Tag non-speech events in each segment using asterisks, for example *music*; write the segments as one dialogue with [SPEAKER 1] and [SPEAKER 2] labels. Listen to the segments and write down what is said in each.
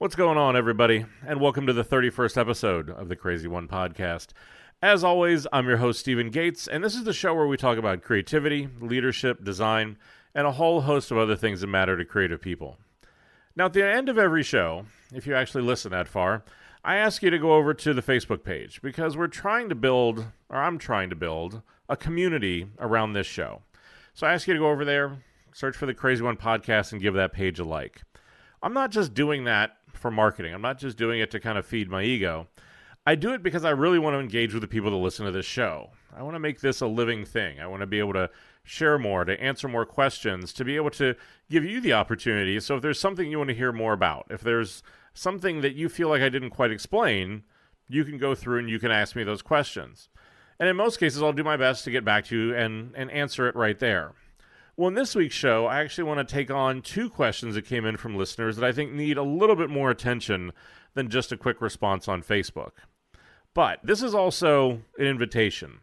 [SPEAKER 1] What's going on, everybody? And welcome to the 31st episode of the Crazy One podcast. As always, I'm your host, Stephen Gates, and this is the show where we talk about creativity, leadership, design, and a whole host of other things that matter to creative people. Now, at the end of every show, if you actually listen that far, I ask you to go over to the Facebook page because we're trying to build, or I'm trying to build, a community around this show. So I ask you to go over there, search for the Crazy One podcast, and give that page a like. I'm not just doing that for marketing. I'm not just doing it to kind of feed my ego. I do it because I really want to engage with the people that listen to this show. I want to make this a living thing. I want to be able to share more, to answer more questions, to be able to give you the opportunity. So if there's something you want to hear more about, if there's something that you feel like I didn't quite explain, you can go through and you can ask me those questions. And in most cases, I'll do my best to get back to you and, and answer it right there. Well, in this week's show, I actually want to take on two questions that came in from listeners that I think need a little bit more attention than just a quick response on Facebook. But this is also an invitation.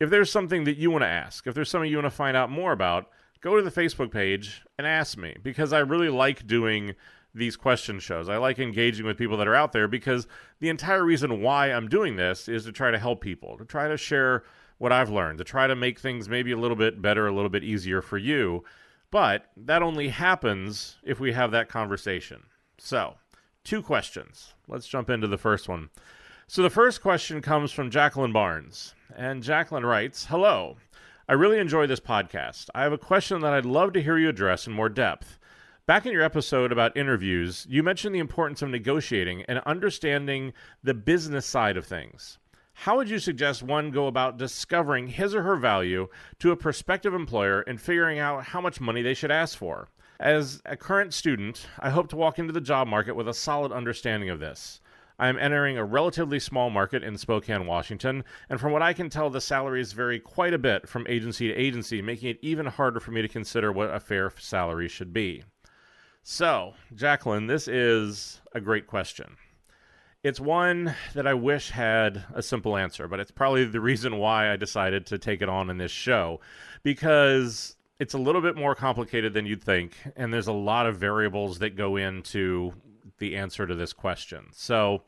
[SPEAKER 1] If there's something that you want to ask, if there's something you want to find out more about, go to the Facebook page and ask me because I really like doing these question shows. I like engaging with people that are out there because the entire reason why I'm doing this is to try to help people, to try to share what I've learned to try to make things maybe a little bit better, a little bit easier for you. But that only happens if we have that conversation. So, two questions. Let's jump into the first one. So, the first question comes from Jacqueline Barnes. And Jacqueline writes Hello. I really enjoy this podcast. I have a question that I'd love to hear you address in more depth. Back in your episode about interviews, you mentioned the importance of negotiating and understanding the business side of things. How would you suggest one go about discovering his or her value to a prospective employer and figuring out how much money they should ask for? As a current student, I hope to walk into the job market with a solid understanding of this. I am entering a relatively small market in Spokane, Washington, and from what I can tell, the salaries vary quite a bit from agency to agency, making it even harder for me to consider what a fair salary should be. So, Jacqueline, this is a great question. It's one that I wish had a simple answer, but it's probably the reason why I decided to take it on in this show because it's a little bit more complicated than you'd think, and there's a lot of variables that go into the answer to this question. So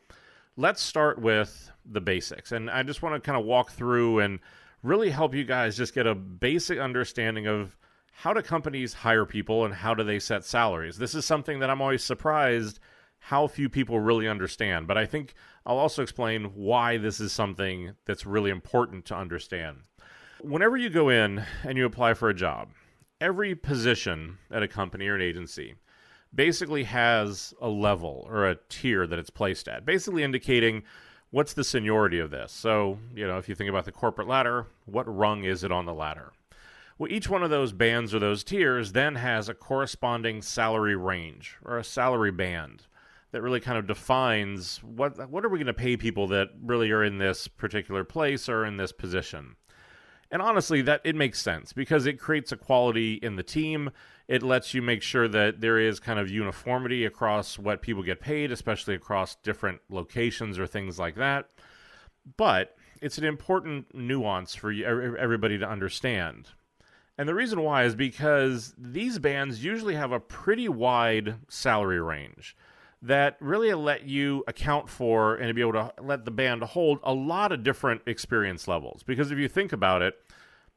[SPEAKER 1] let's start with the basics. And I just want to kind of walk through and really help you guys just get a basic understanding of how do companies hire people and how do they set salaries. This is something that I'm always surprised how few people really understand. But I think I'll also explain why this is something that's really important to understand. Whenever you go in and you apply for a job, every position at a company or an agency basically has a level or a tier that it's placed at, basically indicating what's the seniority of this. So, you know, if you think about the corporate ladder, what rung is it on the ladder? Well, each one of those bands or those tiers then has a corresponding salary range or a salary band that really kind of defines what what are we going to pay people that really are in this particular place or in this position. And honestly, that it makes sense because it creates equality in the team. It lets you make sure that there is kind of uniformity across what people get paid, especially across different locations or things like that. But it's an important nuance for everybody to understand. And the reason why is because these bands usually have a pretty wide salary range that really let you account for and be able to let the band hold a lot of different experience levels. Because if you think about it,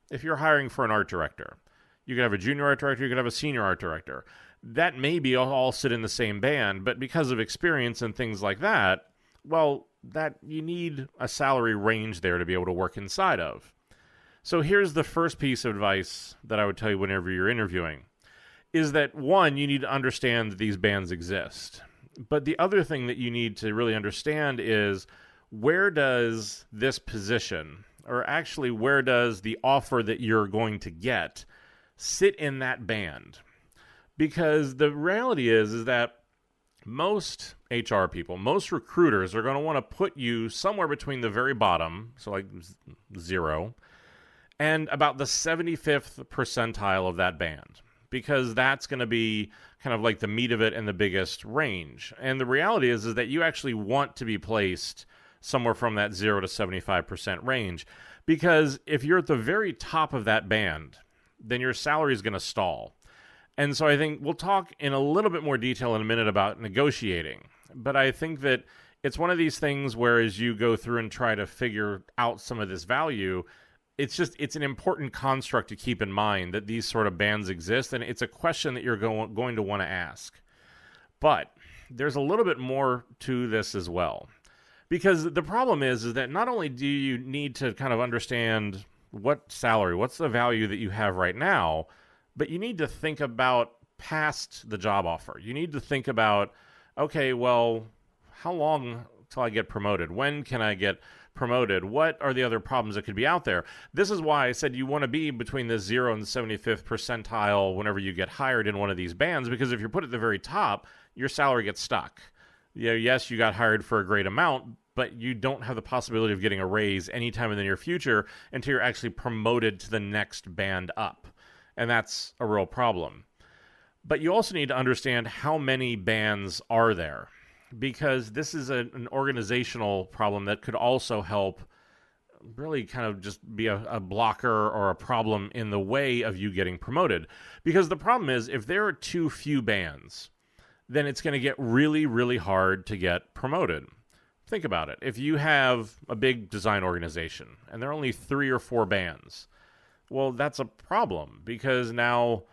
[SPEAKER 1] if you're hiring for an art director, you could have a junior art director, you could have a senior art director. That may be all sit in the same band, but because of experience and things like that, well, that you need a salary range there to be able to work inside of. So here's the first piece of advice that I would tell you whenever you're interviewing is that one, you need to understand that these bands exist but the other thing that you need to really understand is where does this position, or actually where does the offer that you're going to get, sit in that band? Because the reality is is that most HR people, most recruiters are going to want to put you somewhere between the very bottom, so like zero, and about the 75th percentile of that band because that's going to be kind of like the meat of it and the biggest range. And the reality is is that you actually want to be placed somewhere from that 0 to 75% range because if you're at the very top of that band, then your salary is going to stall. And so I think we'll talk in a little bit more detail in a minute about negotiating. but I think that it's one of these things where as you go through and try to figure out some of this value, it's just it's an important construct to keep in mind that these sort of bands exist and it's a question that you're go- going to want to ask. But there's a little bit more to this as well because the problem is is that not only do you need to kind of understand what salary what's the value that you have right now but you need to think about past the job offer. You need to think about okay well how long till i get promoted? When can i get promoted? What are the other problems that could be out there? This is why I said you want to be between the 0 and the 75th percentile whenever you get hired in one of these bands, because if you're put at the very top, your salary gets stuck. You know, yes, you got hired for a great amount, but you don't have the possibility of getting a raise anytime in the near future until you're actually promoted to the next band up. And that's a real problem. But you also need to understand how many bands are there because this is a, an organizational problem that could also help really kind of just be a, a, blocker or a problem in the way of you getting promoted. Because the problem is, if there are too few bands, then it's going to get really, really hard to get promoted. Think about it. If you have a big design organization and there are only three or four bands, well, that's a problem because now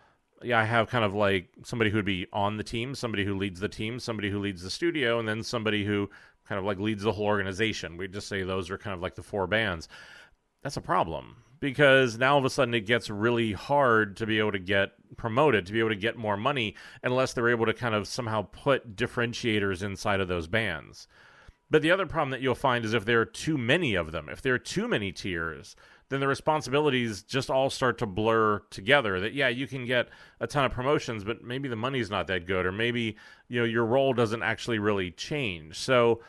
[SPEAKER 1] yeah, I have kind of like somebody who would be on the team, somebody who leads the team, somebody who leads the studio, and then somebody who kind of like leads the whole organization. We just say those are kind of like the four bands. That's a problem because now all of a sudden it gets really hard to be able to get promoted, to be able to get more money, unless they're able to kind of somehow put differentiators inside of those bands. But the other problem that you'll find is if there are too many of them, if there are too many tiers, then the responsibilities just all start to blur together. That yeah, you can get a ton of promotions, but maybe the money's not that good, or maybe you know your role doesn't actually really change. So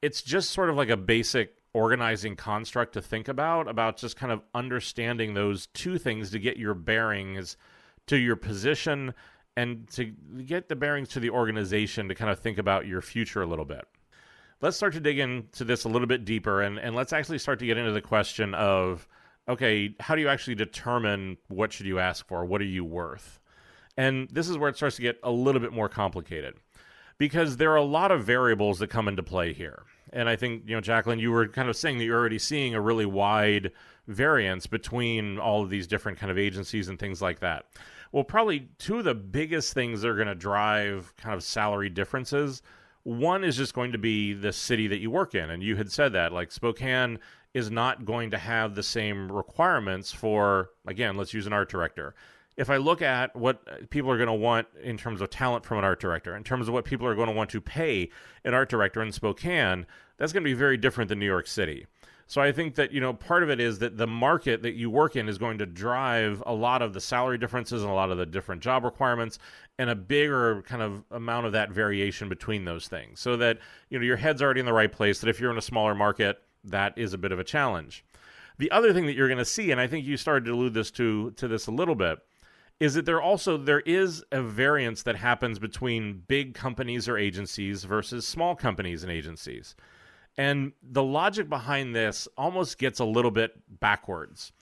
[SPEAKER 1] it's just sort of like a basic organizing construct to think about about just kind of understanding those two things to get your bearings to your position and to get the bearings to the organization to kind of think about your future a little bit let's start to dig into this a little bit deeper and, and let's actually start to get into the question of okay, how do you actually determine what should you ask for? What are you worth? And this is where it starts to get a little bit more complicated because there are a lot of variables that come into play here. And I think, you know, Jacqueline, you were kind of saying that you're already seeing a really wide variance between all of these different kind of agencies and things like that. Well, probably two of the biggest things that are going to drive kind of salary differences. One is just going to be the city that you work in. And you had said that, like Spokane is not going to have the same requirements for, again, let's use an art director. If I look at what uh, people are going to want in terms of talent from an art director, in terms of what people are going to want to pay an art director in Spokane, that's going to be very different than New York City. So I think that you know part of it is that the market that you work in is going to drive a lot of the salary differences and a lot of the different job requirements and a bigger kind of amount of that variation between those things. So that you know your head's already in the right place that if you're in a smaller market, that is a bit of a challenge. The other thing that you're going to see, and I think you started to allude this to to this a little bit, is that there also there is a variance that happens between big companies or agencies versus small companies and agencies. And the logic behind this almost gets a little bit backwards.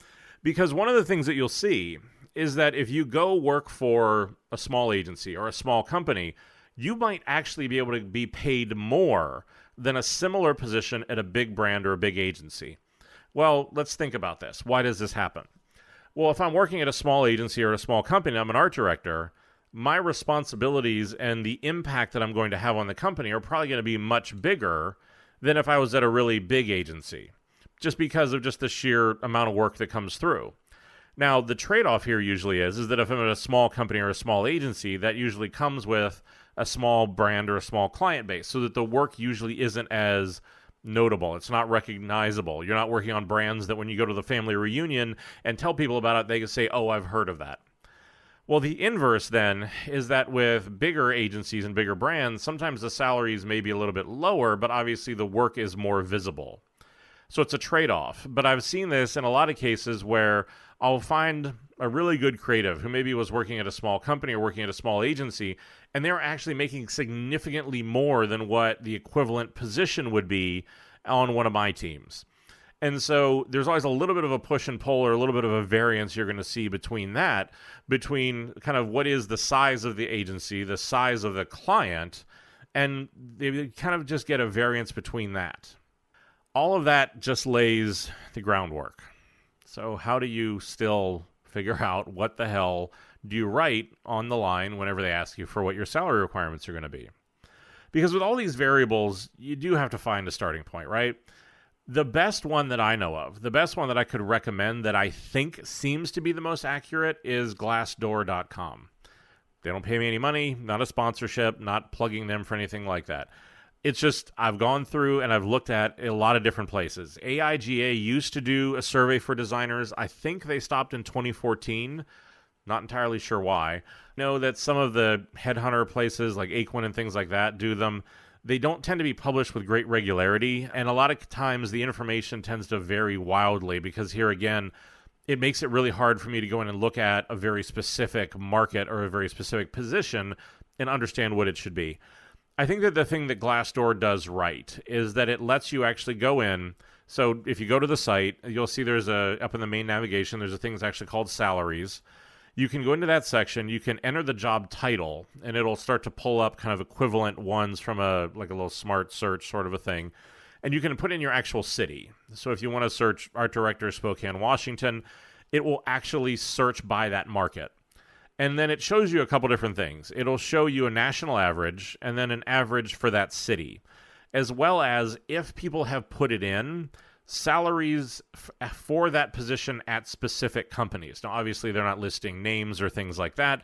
[SPEAKER 1] Because one of the things that you'll see is that if you go work for a small agency or a small company, you might actually be able to be paid more than a similar position at a big brand or a big agency. Well, let's think about this. Why does this happen? Well, if I'm working at a small agency or a small company, I'm an art director, my responsibilities and the impact that I'm going to have on the company are probably going to be much bigger than if I was at a really big agency, just because of just the sheer amount of work that comes through. Now, the trade-off here usually is is that if I'm at a small company or a small agency, that usually comes with a small brand or a small client base so that the work usually isn't as notable. It's not recognizable. You're not working on brands that when you go to the family reunion and tell people about it, they can say, Oh, I've heard of that. Well, the inverse then is that with bigger agencies and bigger brands, sometimes the salaries may be a little bit lower, but obviously the work is more visible. So it's a trade off. But I've seen this in a lot of cases where I'll find a really good creative who maybe was working at a small company or working at a small agency, and they're actually making significantly more than what the equivalent position would be on one of my teams. And so there's always a little bit of a push and pull or a little bit of a variance you're going to see between that, between kind of what is the size of the agency, the size of the client, and they kind of just get a variance between that. All of that just lays the groundwork. So, how do you still figure *laughs* out what the hell do you write on the line whenever they ask you for what your salary requirements are going to be? Because with all these variables, you do have to find a starting point, right? The best one that I know of, the best one that I could recommend that I think seems to be the most accurate is glassdoor.com. They don't pay me any money, not a sponsorship, not plugging them for anything like that. It's just I've gone through and I've looked at a lot of different places. AIGA used to do a survey for designers. I think they stopped in 2014. Not entirely sure why. Know that some of the headhunter places like Aquent and things like that do them. They don't tend to be published with great regularity, and a lot of times the information tends to vary wildly because here again, it makes it really hard for me to go in and look at a very specific market or a very specific position and understand what it should be. I think that the thing that Glassdoor does right is that it lets you actually go in. So if you go to the site, you'll see there's a up in the main navigation, there's a thing that's actually called salaries. You can go into that section, you can enter the job title, and it'll start to pull up kind of equivalent ones from a like a little smart search sort of a thing and you can put in your actual city. So if you want to search art director Spokane, Washington, it will actually search by that market. And then it shows you a couple different things. It'll show you a national average and then an average for that city, as well as if people have put it in, salaries f- uh, for that position at specific companies. Now, obviously, they're not listing names or things like that,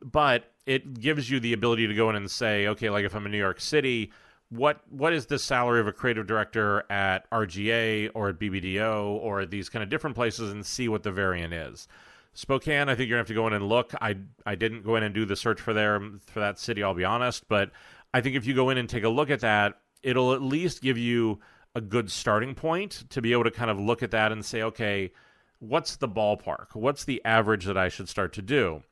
[SPEAKER 1] but it gives you the ability to go in and say, okay, like if I'm in New York City, what what is the salary of a creative director at RGA or at BBDO or these kind of different places and see what the variant is. Spokane, I think you're gonna have to go in and look. I I didn't go in and do the search for there for that city. I'll be honest, but I think if you go in and take a look at that, it'll at least give you a good starting point to be able to kind of look at that and say, okay, what's the ballpark? What's the average that I should start to do?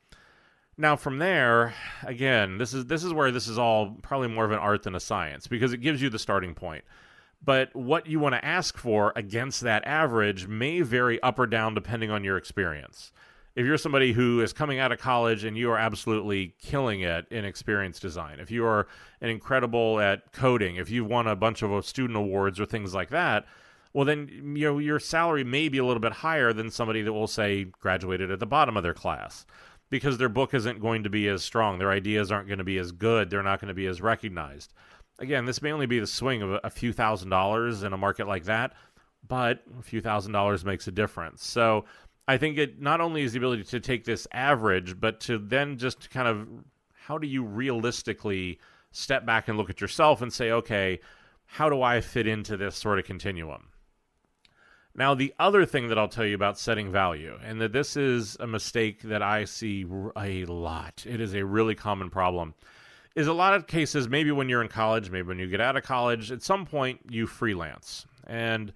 [SPEAKER 1] Now from there, again, this is this is where this is all probably more of an art than a science because it gives you the starting point. But what you want to ask for against that average may vary up or down depending on your experience. If you're somebody who is coming out of college and you are absolutely killing it in experience design, if you are an incredible at coding, if you've won a bunch of student awards or things like that, well then you know your salary may be a little bit higher than somebody that will say graduated at the bottom of their class because their book isn't going to be as strong. Their ideas aren't going to be as good. They're not going to be as recognized. Again, this may only be the swing of a, few thousand dollars in a market like that, but a few thousand dollars makes a difference. So I think it not only is the ability to take this average, but to then just kind of how do you realistically step back and look at yourself and say, okay, how do I fit into this sort of continuum? Now, the other thing that I'll tell you about setting value, and that this is a mistake that I see a lot, it is a really common problem, is a lot of cases, maybe when you're in college, maybe when you get out of college, at some point you freelance. And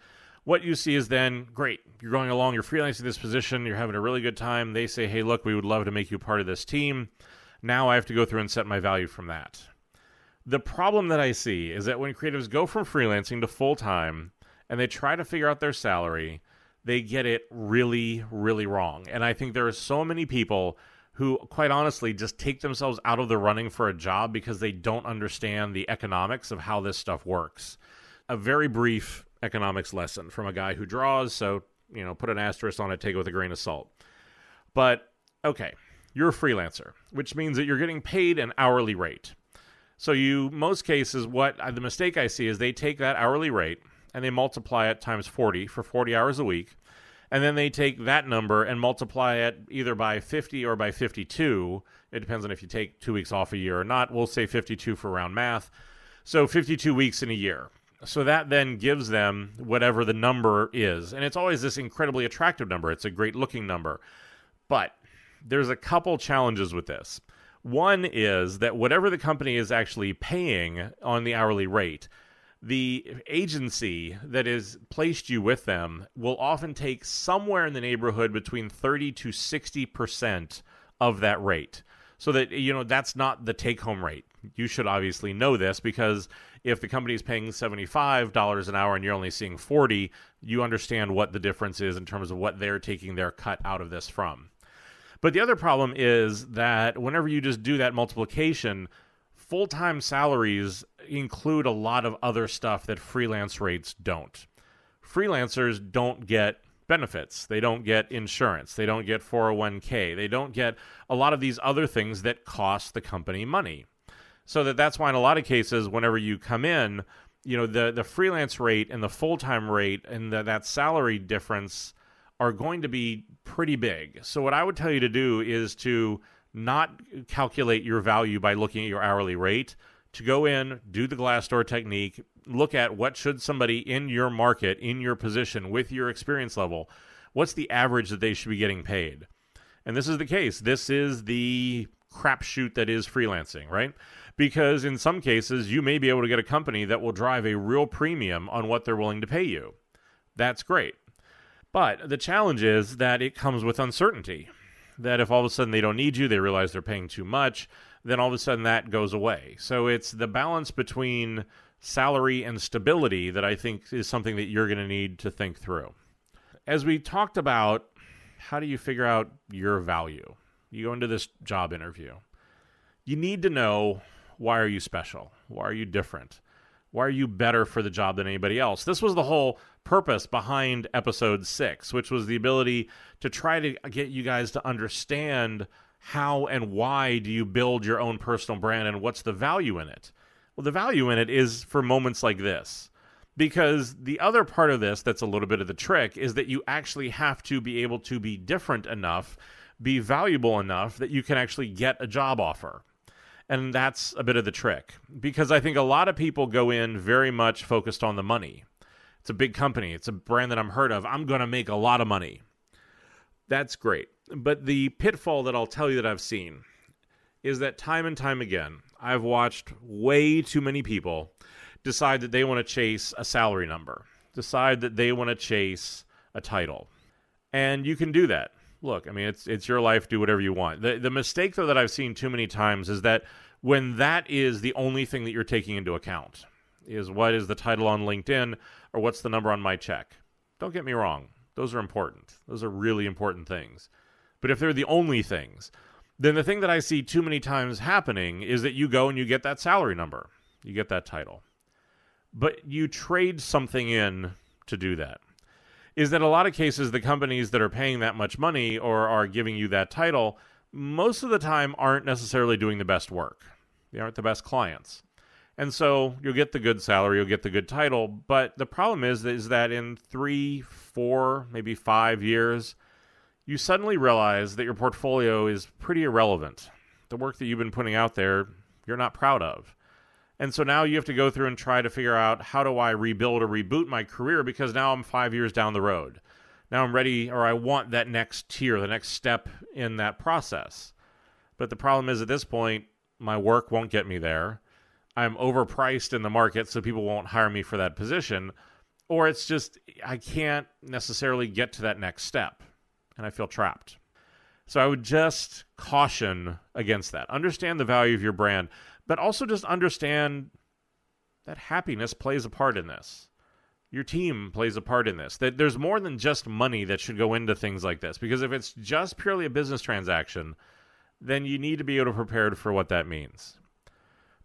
[SPEAKER 1] what you see is then, great, you're going along, you're freelancing this position, you're having a really good time. They say, hey, look, we would love to make you part of this team. Now I have to go through and set my value from that. The problem that I see is that when creatives go from freelancing to full time, and they try to figure out their salary, they get it really, really wrong. And I think there are so many people who, quite honestly, just take themselves out of the running for a job because they don't understand the economics of how this stuff works. A very brief economics lesson from a guy who draws, so, you know, put an asterisk on it, take it with a grain of salt. But, okay, you're a freelancer, which means that you're getting paid an hourly rate. So you most cases what the mistake I see is they take that hourly rate and they multiply it times 40 for 40 hours a week. And then they take that number and multiply it either by 50 or by 52. It depends on if you take two weeks off a year or not. We'll say 52 for round math. So 52 weeks in a year. So that then gives them whatever the number is. And it's always this incredibly attractive number. It's a great looking number. But there's a couple challenges with this. One is that whatever the company is actually paying on the hourly rate, the agency that has placed you with them will often take somewhere in the neighborhood between 30 to 60% of that rate. So that you know that's not the take home rate. You should obviously know this because if the company is paying $75 an hour and you're only seeing 40, you understand what the difference is in terms of what they're taking their cut out of this from. But the other problem is that whenever you just do that multiplication, full time salaries include a lot of other stuff that freelance rates don't. Freelancers don't get benefits, they don't get insurance, they don't get 401k, they don't get a lot of these other things that cost the company money. So that that's why in a lot of cases, whenever you come in, you know the the freelance rate and the full time rate and the, that salary difference are going to be pretty big. So what I would tell you to do is to not calculate your value by looking at your hourly rate. To go in, do the Glassdoor technique, look at what should somebody in your market, in your position, with your experience level, what's the average that they should be getting paid. And this is the case. This is the crapshoot that is freelancing, right? Because in some cases, you may be able to get a company that will drive a real premium on what they're willing to pay you. That's great. But the challenge is that it comes with uncertainty. That if all of a sudden they don't need you, they realize they're paying too much, then all of a sudden that goes away. So it's the balance between salary and stability that I think is something that you're going to need to think through. As we talked about, how do you figure out your value? You go into this job interview. You need to know why are you special? Why are you different? Why are you better for the job than anybody else? This was the whole purpose behind episode 6, which was the ability to try to get you guys to understand how and why do you build your own personal brand and what's the value in it. Well, the value in it is for moments like this. Because the other part of this that's a little bit of the trick is that you actually have to be able to be different enough, be valuable enough that you can actually get a job offer. And that's a bit of the trick. Because I think a lot of people go in very much focused on the money. It's a big company, it's a brand that I'm heard of. I'm going to make a lot of money. That's great. But the pitfall that I'll tell you that I've seen is that time and time again, I've watched way too many people decide that they want to chase a salary number, decide that they want to chase a title. And you can do that. Look, I mean, it's it's your life. Do whatever you want. The the mistake though that I've seen too many times is that when that is the only thing that you're taking into account is what is the title on LinkedIn or what's the number on my check. Don't get me wrong; those are important. Those are really important things. But if they're the only things, then the thing that I see too many times happening is that you go and you get that salary number, you get that title, but you trade something in to do that. Is that a lot of cases the companies that are paying that much money or are giving you that title most of the time aren't necessarily doing the best work. They aren't the best clients. And so you'll get the good salary, you'll get the good title, but the problem is is that in 3, 4, maybe 5 years, you suddenly realize that your portfolio is pretty irrelevant. The work that you've been putting out there, you're not proud of. And so now you have to go through and try to figure out how do I rebuild or reboot my career because now I'm five years down the road. Now I'm ready or I want that next tier, the next step in that process. But the problem is at this point, my work won't get me there. I'm overpriced in the market, so people won't hire me for that position. Or it's just, I can't necessarily get to that next step and I feel trapped. So I would just caution against that. Understand the value of your brand, but also just understand that happiness plays a part in this. Your team plays a part in this. That there's more than just money that should go into things like this because if it's just purely a business transaction, then you need to be able to prepare for what that means.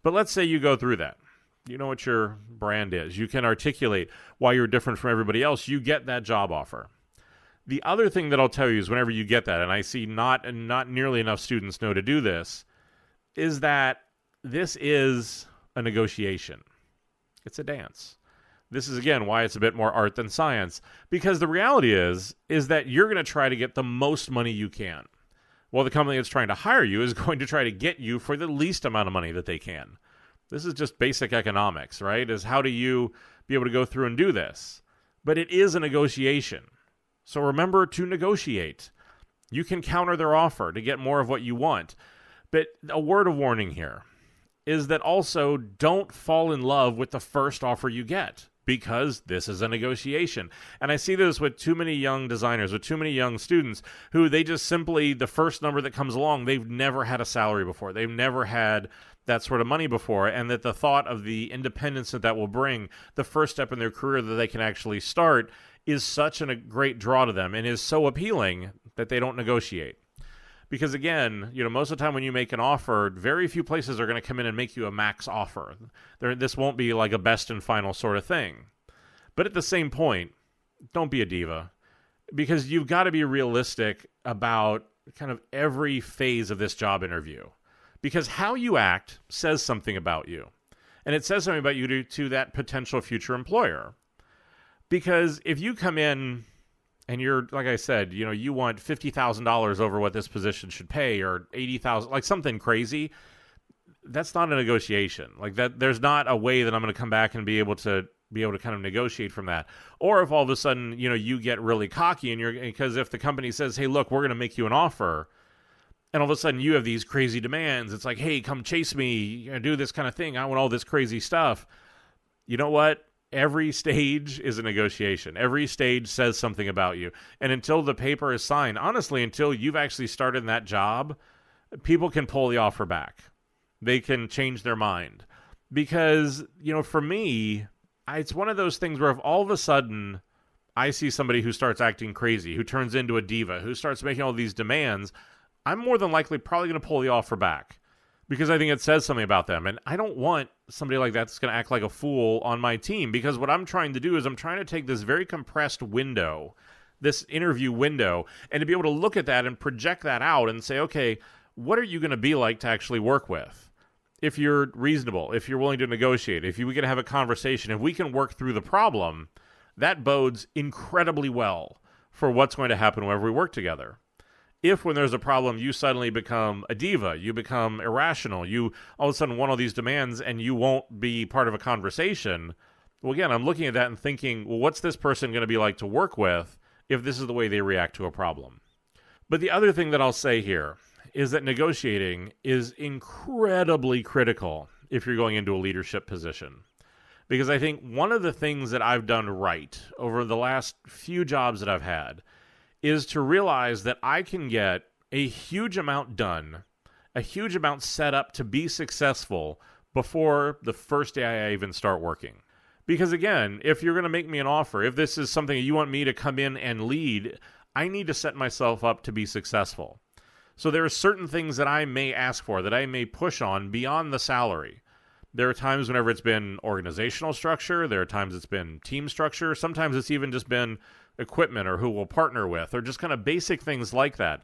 [SPEAKER 1] But let's say you go through that. You know what your brand is. You can articulate why you're different from everybody else. You get that job offer. The other thing that I'll tell you is whenever you get that, and I see not and not nearly enough students know to do this, is that this is a negotiation. It's a dance. This is again why it's a bit more art than science because the reality is is that you're going to try to get the most money you can. While the company that's trying to hire you is *laughs* going to try to get you for the least amount of money that they can. This is just basic economics, right? Is how do you be able to go through and do this? But it is a negotiation. So remember to negotiate. You can counter their offer to get more of what you want. But a word of warning here is that also don't fall in love with the first offer you get because this is a negotiation. And I see this with too many young designers, with too many young students who they just simply, the first number that comes along, they've never had a salary before. They've never had that sort of money before. And that the thought of the independence that that will bring, the first step in their career that they can actually start, is such a great draw to them and is so appealing that they don't negotiate. Because again, you know, most of the time when you make an offer, very few places are going to come in and make you a max offer. This won't be like a best and final sort of thing. But at the same point, don't be a diva because you've got to be realistic about kind of every phase of this job interview. Because how you act says something about you. And it says something about you to, to that potential future employer. Because if you come in and you're like I said, you know, you want fifty thousand dollars over what this position should pay, or eighty thousand, like something crazy. That's not a negotiation. Like that, there's not a way that I'm going to come back and be able to be able to kind of negotiate from that. Or if all of a sudden, you know, you get really cocky and you're because if the company says, "Hey, look, we're going to make you an offer," and all of a sudden you have these crazy demands, it's like, "Hey, come chase me, you know, do this kind of thing. I want all this crazy stuff." You know what? Every stage is a negotiation. Every stage says something about you. And until the paper is signed, honestly, until you've actually started in that job, people can pull the offer back. They can change their mind. Because, you know, for me, it's one of those things where if all of a sudden I see somebody who starts acting crazy, who turns into a diva, who starts making all these demands, I'm more than likely probably going to pull the offer back because I think it says something about them. And I don't want somebody like that that's going to act like a fool on my team because what I'm trying to do is I'm trying to take this very compressed window, this interview window, and to be able to look at that and project that out and say, okay, what are you going to be like to actually work with? If you're reasonable, if you're willing to negotiate, if you, we can have a conversation, if we can work through the problem, that bodes incredibly well for what's going to happen whenever we work together if when there's a problem you suddenly become a diva you become irrational you all of a sudden want all these demands and you won't be part of a conversation. Well again i'm looking at that and thinking well what's this person going to be like to work with if this is the way they react to a problem? But the other thing that i'll say here is that negotiating is incredibly critical if you're going into a leadership position. Because i think one of the things that i've done right over the last few jobs that i've had is to realize that I can get a huge amount done, a huge amount set up to be successful before the first day I even start working. Because again, if you're going to make me an offer, if this is something you want me to come in and lead, I need to set myself up to be successful. So there are certain things that I may ask for, that I may push on beyond the salary. There are times whenever it's been organizational structure, there are times it's been team structure, sometimes it's even just been equipment or who we'll partner with or just kind of basic things like that.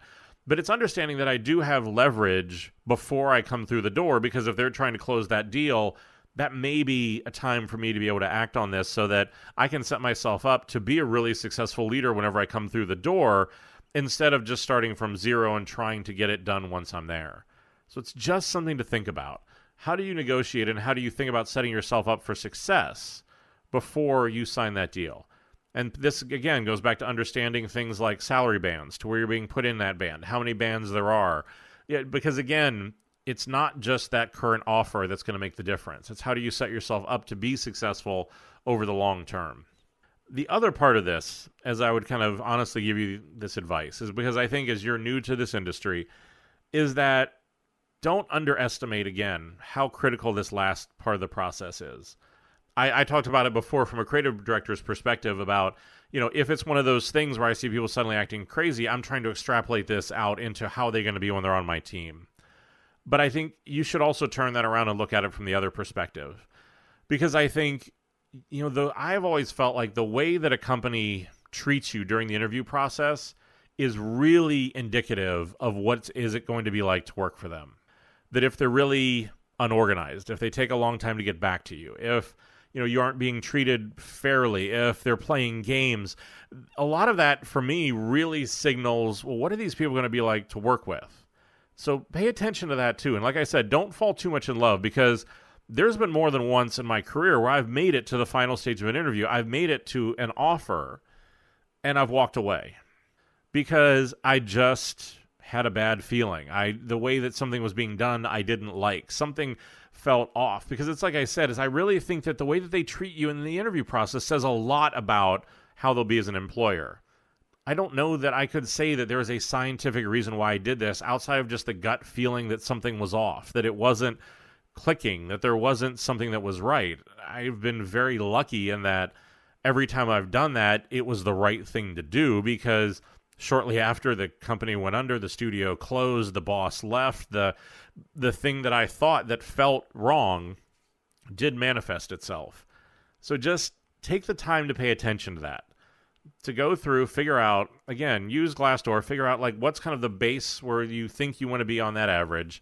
[SPEAKER 1] But it's understanding that I do have leverage before I come through the door because if they're trying to close that deal, that may be a time for me to be able to act on this so that I can set myself up to be a really successful leader whenever I come through the door instead of just starting from zero and trying to get it done once I'm there. So it's just something to think about. How do you negotiate and how do you think about setting yourself up for success before you sign that deal? And this again goes back to understanding things like salary bands, to where you're being put in that band, how many bands there are. Yeah, because again, it's not just that current offer that's going to make the difference. It's how do you set yourself up to be successful over the long term. The other part of this, as I would kind of honestly give you this advice, is because I think as you're new to this industry, is that don't underestimate again how critical this last part of the process is. I, I talked about it before from a creative director's perspective about you know if it's one of those things where I see people suddenly acting crazy, I'm trying to extrapolate this out into how they're going to be when they're on my team. But I think you should also turn that around and look at it from the other perspective, because I think you know the I've always felt like the way that a company treats you during the interview process is really indicative of what is it going to be like to work for them. That if they're really unorganized, if they take a long time to get back to you, if you know you aren't being treated fairly if they're playing games. A lot of that for me really signals well what are these people going to be like to work with? So pay attention to that too. And like i said don't fall too much in love because there's been more than once in my career where i've made it to the final stage of an interview. I've made it to an offer and i've walked away because i just had a bad feeling i the way that something was being done i didn't like something felt off because it's like I said, is I really think that the way that they treat you in the interview process says a lot about how they'll be as an employer. I don't know that I could say that there is a scientific reason why I did this outside of just the gut feeling that something was off, that it wasn't clicking, that there wasn't something that was right. I've been very lucky in that every time I've done that, it was the right thing to do because shortly after the company went under, the studio closed, the boss left, the the thing that I thought that felt wrong did manifest itself. So just take the time to pay attention to that. To go through, figure out, again, use Glassdoor, figure out like what's kind of the base where you think you want to be on that average.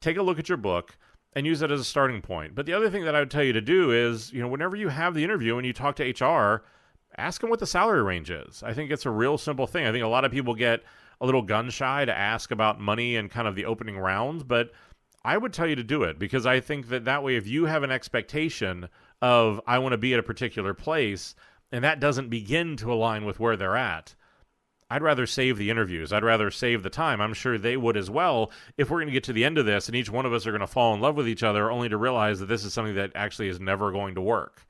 [SPEAKER 1] Take a look at your book and use that as a starting point. But the other thing that I would tell you to do is, you know, whenever you have the interview and you talk to HR, ask them what the salary range is. I think it's a real simple thing. I think a lot of people get a little gun shy to ask about money and kind of the opening rounds, but I would tell you to do it because I think that that way, if you have an expectation of, I want to be at a particular place, and that doesn't begin to align with where they're at, I'd rather save the interviews. I'd rather save the time. I'm sure they would as well if we're going to get to the end of this and each one of us are going to fall in love with each other only to realize that this is something that actually is never going to work.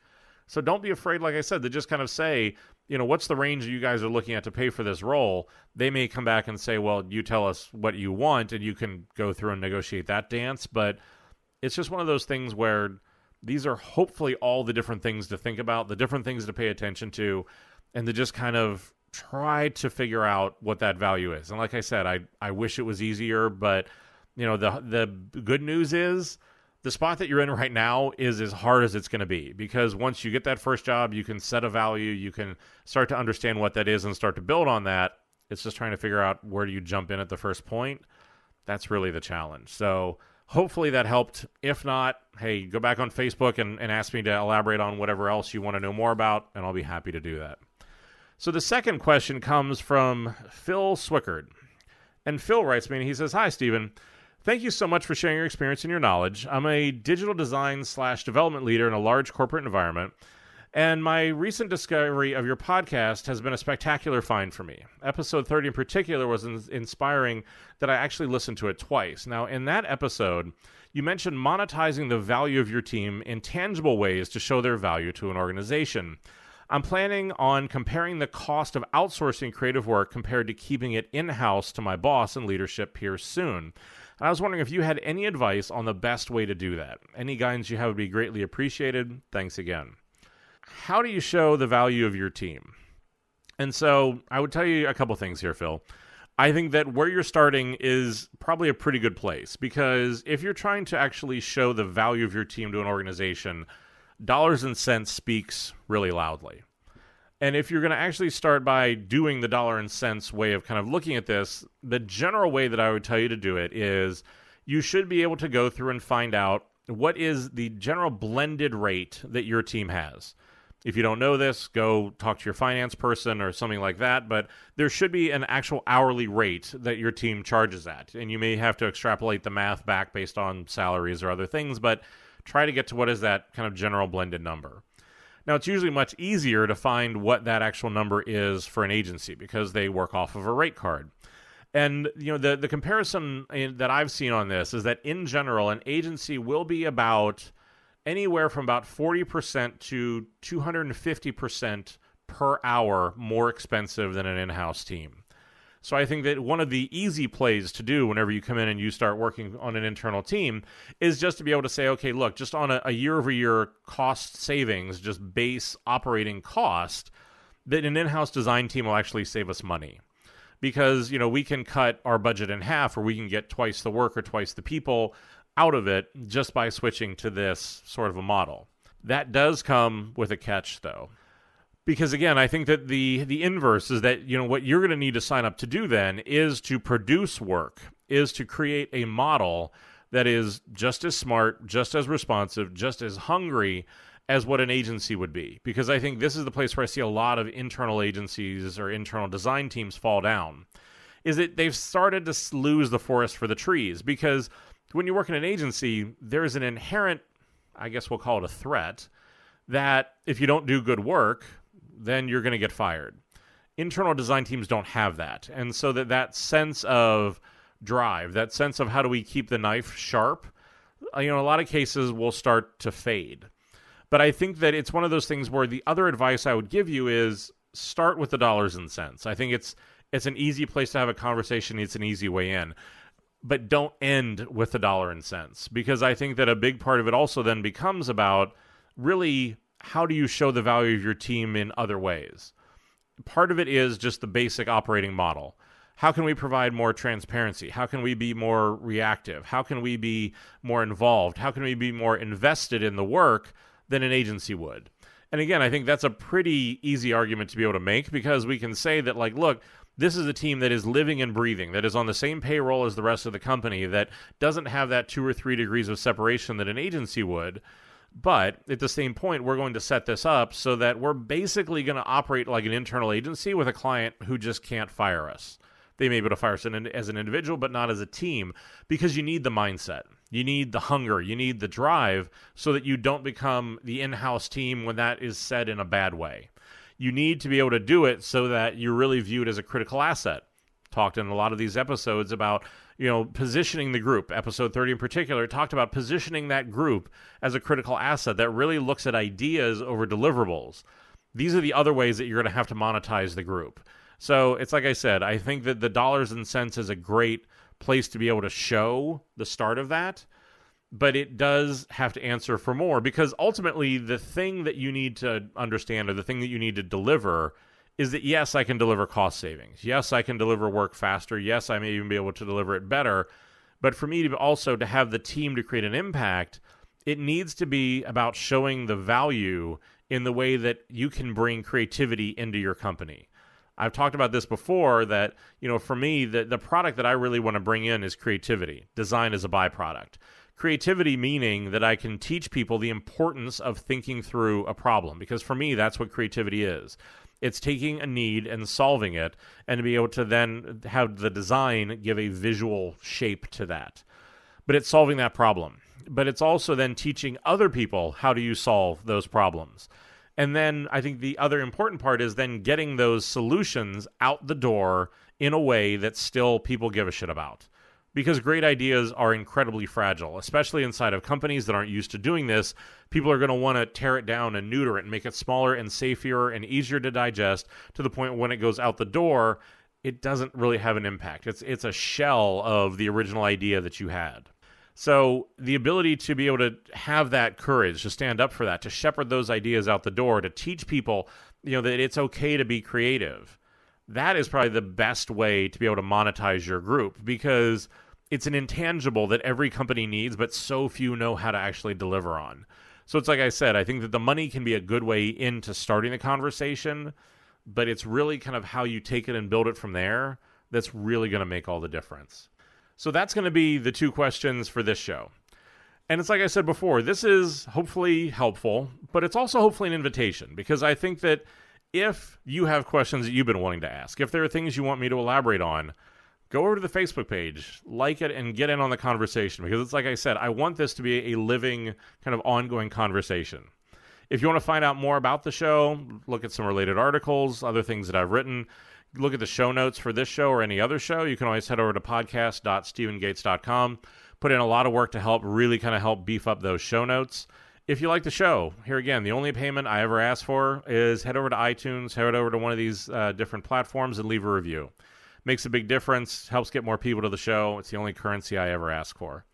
[SPEAKER 1] So don't be afraid, like I said, to just kind of say, you know, what's the range you guys are looking at to pay for this role? They may come back and say, well, you tell us what you want and you can go through and negotiate that dance. But it's just one of those things where these are hopefully all the different things to think about, the different things to pay attention to, and to just kind of try to figure out what that value is. And like I said, I, I wish it was easier, but you know, the the good news is the spot that you're in right now is as hard as it's going to be because once you get that first job, you can set a value, you can start to understand what that is and start to build on that. It's just trying to figure out where do you jump in at the first point. That's really the challenge. So hopefully that helped. If not, hey, go back on Facebook and, and ask me to elaborate on whatever else you want to know more about, and I'll be happy to do that. So the second question comes from Phil Swickard. And Phil writes me and he says, Hi, Stephen. Thank you so much for sharing your experience and your knowledge. I'm a digital design slash development leader in a large corporate environment, and my recent discovery of your podcast has been a spectacular find for me. Episode 30 in particular was in- inspiring that I actually listened to it twice. Now, in that episode, you mentioned monetizing the value of your team in tangible ways to show their value to an organization. I'm planning on comparing the cost of outsourcing creative work compared to keeping it in house to my boss and leadership peers soon. And I was wondering if you had any advice on the best way to do that. Any guidance you have would be greatly appreciated. Thanks again. How do you show the value of your team? And so I would tell you a couple things here, Phil. I think that where you're starting is probably a pretty good place because if you're trying to actually show the value of your team to an organization, dollars and cents speaks really loudly. And if you're going to actually start by doing the dollar and cents way of kind of looking at this, the general way that I would tell you to do it is you should be able to go through and find out what is the general blended rate that your team has. If you don't know this, go talk to your finance person or something like that. But there should be an actual hourly rate that your team charges at. And you may have to extrapolate the math back based on salaries or other things, but try to get to what is that kind of general blended number. Now, it's usually much easier to find what that actual number is for an agency because they work off of a rate card. And you know the the comparison that I've seen on this is that in general, an agency will be about anywhere from about forty percent to two hundred and fifty percent per hour more expensive than an in-house team. So I think that one of the easy plays to do whenever you come in and you start working on an internal team is just to be able to say, okay, look, just on a, year over year cost savings, just base operating cost, that an in house design team will actually save us money. Because, you know, we can cut our budget in half or we can get twice the work or twice the people out of it just by switching to this sort of a model. That does come with a catch, though because again i think that the the inverse is that you know what you're going to need to sign up to do then is to produce work is to create a model that is just as smart just as responsive just as hungry as what an agency would be. Because i think this is the place where i see a lot of internal agencies or internal design teams fall down is that they've started to lose the forest for the trees. Because when you work in an agency there's an inherent i guess we'll call it a threat that if you don't do good work then you're going to get fired. Internal design teams don't have that. And so that that sense of drive, that sense of how do we keep the knife sharp, uh, you know, a lot of cases will start to fade. But I think that it's one of those things where the other advice I would give you is start with the dollars and cents. I think it's it's an easy place to have a conversation, it's an easy way in. But don't end with the dollar and cents because I think that a big part of it also then becomes about really how do you show the value of your team in other ways? part of it is just the basic operating model. How can we provide more transparency? How can we be more reactive? How can we be more involved? How can we be more invested in the work than an agency would? And again, I think that's a pretty easy argument to be able to make because we can say that, like, look, this is a team that is living and breathing, that is on the same payroll as the rest of the company, that doesn't have that two or three degrees of separation that an agency would. But at the same point, we're going to set this up so that we're basically going to operate like an internal agency with a client who just can't fire us. They may be able to fire us as an individual, but not as a team because you need the mindset. You need the hunger. You need the drive so that you don't become the in house team when that is said in a bad way you need to be able to do it so that you're really viewed as a critical asset. Talked in a lot of these episodes about you know positioning the group. Episode 30 in particular talked about positioning that group as a critical asset that really looks at ideas over deliverables. These are the other ways that you're going to have to monetize the group. So it's like I said, I think that the dollars and cents is a great place to be able to show the start of that but it does have to answer for more because ultimately the thing that you need to understand or the thing that you need to deliver is that yes, I can deliver cost savings. Yes, I can deliver work faster. Yes, I may even be able to deliver it better. But for me to also to have the team to create an impact, it needs to be about showing the value in the way that you can bring creativity into your company. I've talked about this before that, you know, for me, the, the product that I really want to bring in is creativity. Design is a byproduct. Creativity meaning that I can teach people the importance of thinking through a problem, because for me, that's what creativity is. It's taking a need and solving it, and to be able to then have the design give a visual shape to that. But it's solving that problem. But it's also then teaching other people how do you solve those problems. And then I think the other important part is then getting those solutions out the door in a way that still people give a shit about because great ideas are incredibly fragile, especially inside of companies that aren't used to doing this. People are going to want to tear it down and neuter it and make it smaller and safer and easier to digest to the point when it goes out the door, it doesn't really have an impact. It's it's a shell of the original idea that you had. So the ability to be able to have that courage to stand up for that, to shepherd those ideas out the door, to teach people, you know, that it's okay to be creative. That is probably the best way to be able to monetize your group because it's an intangible that every company needs, but so few know how to actually deliver on. So it's like I said, I think that the money can be a good way into starting the conversation, but it's really kind of how you take it and build it from there that's really going to make all the difference. So that's going to be the two questions for this show. And it's like I said before, this is hopefully helpful, but it's also hopefully an invitation because I think that if you have questions that you've been wanting to ask, if there are things you want me to elaborate on, go over to the Facebook page, like it, and get in on the conversation because it's like I said, I want this to be a living, kind of ongoing conversation. If you want to find out more about the show, look at some related articles, other things that I've written, look at the show notes for this show or any other show, you can always head over to podcast.stephengates.com. Put in a lot of work to help really kind of help beef up those show notes. If you like the show, here again, the only payment I ever ask for is head over to iTunes, head over to one of these uh, different platforms, and leave a review makes a big difference, helps get more people to the show. It's the only currency I ever ask for.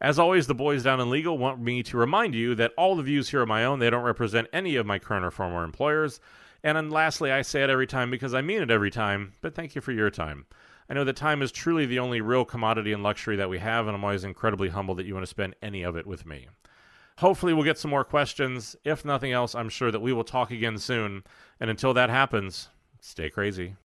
[SPEAKER 1] As always, the boys down in legal want me to remind you that all the views here are my own. They don't represent any of my current or former employers. And then lastly, I say it every time because I mean it every time, but thank you for your time. I know that time is truly the only real commodity and luxury that we have, and I'm always incredibly humbled that you want to spend any of it with me. Hopefully, we'll get some more questions. If nothing else, I'm sure that we will talk again soon. And until that happens, stay crazy.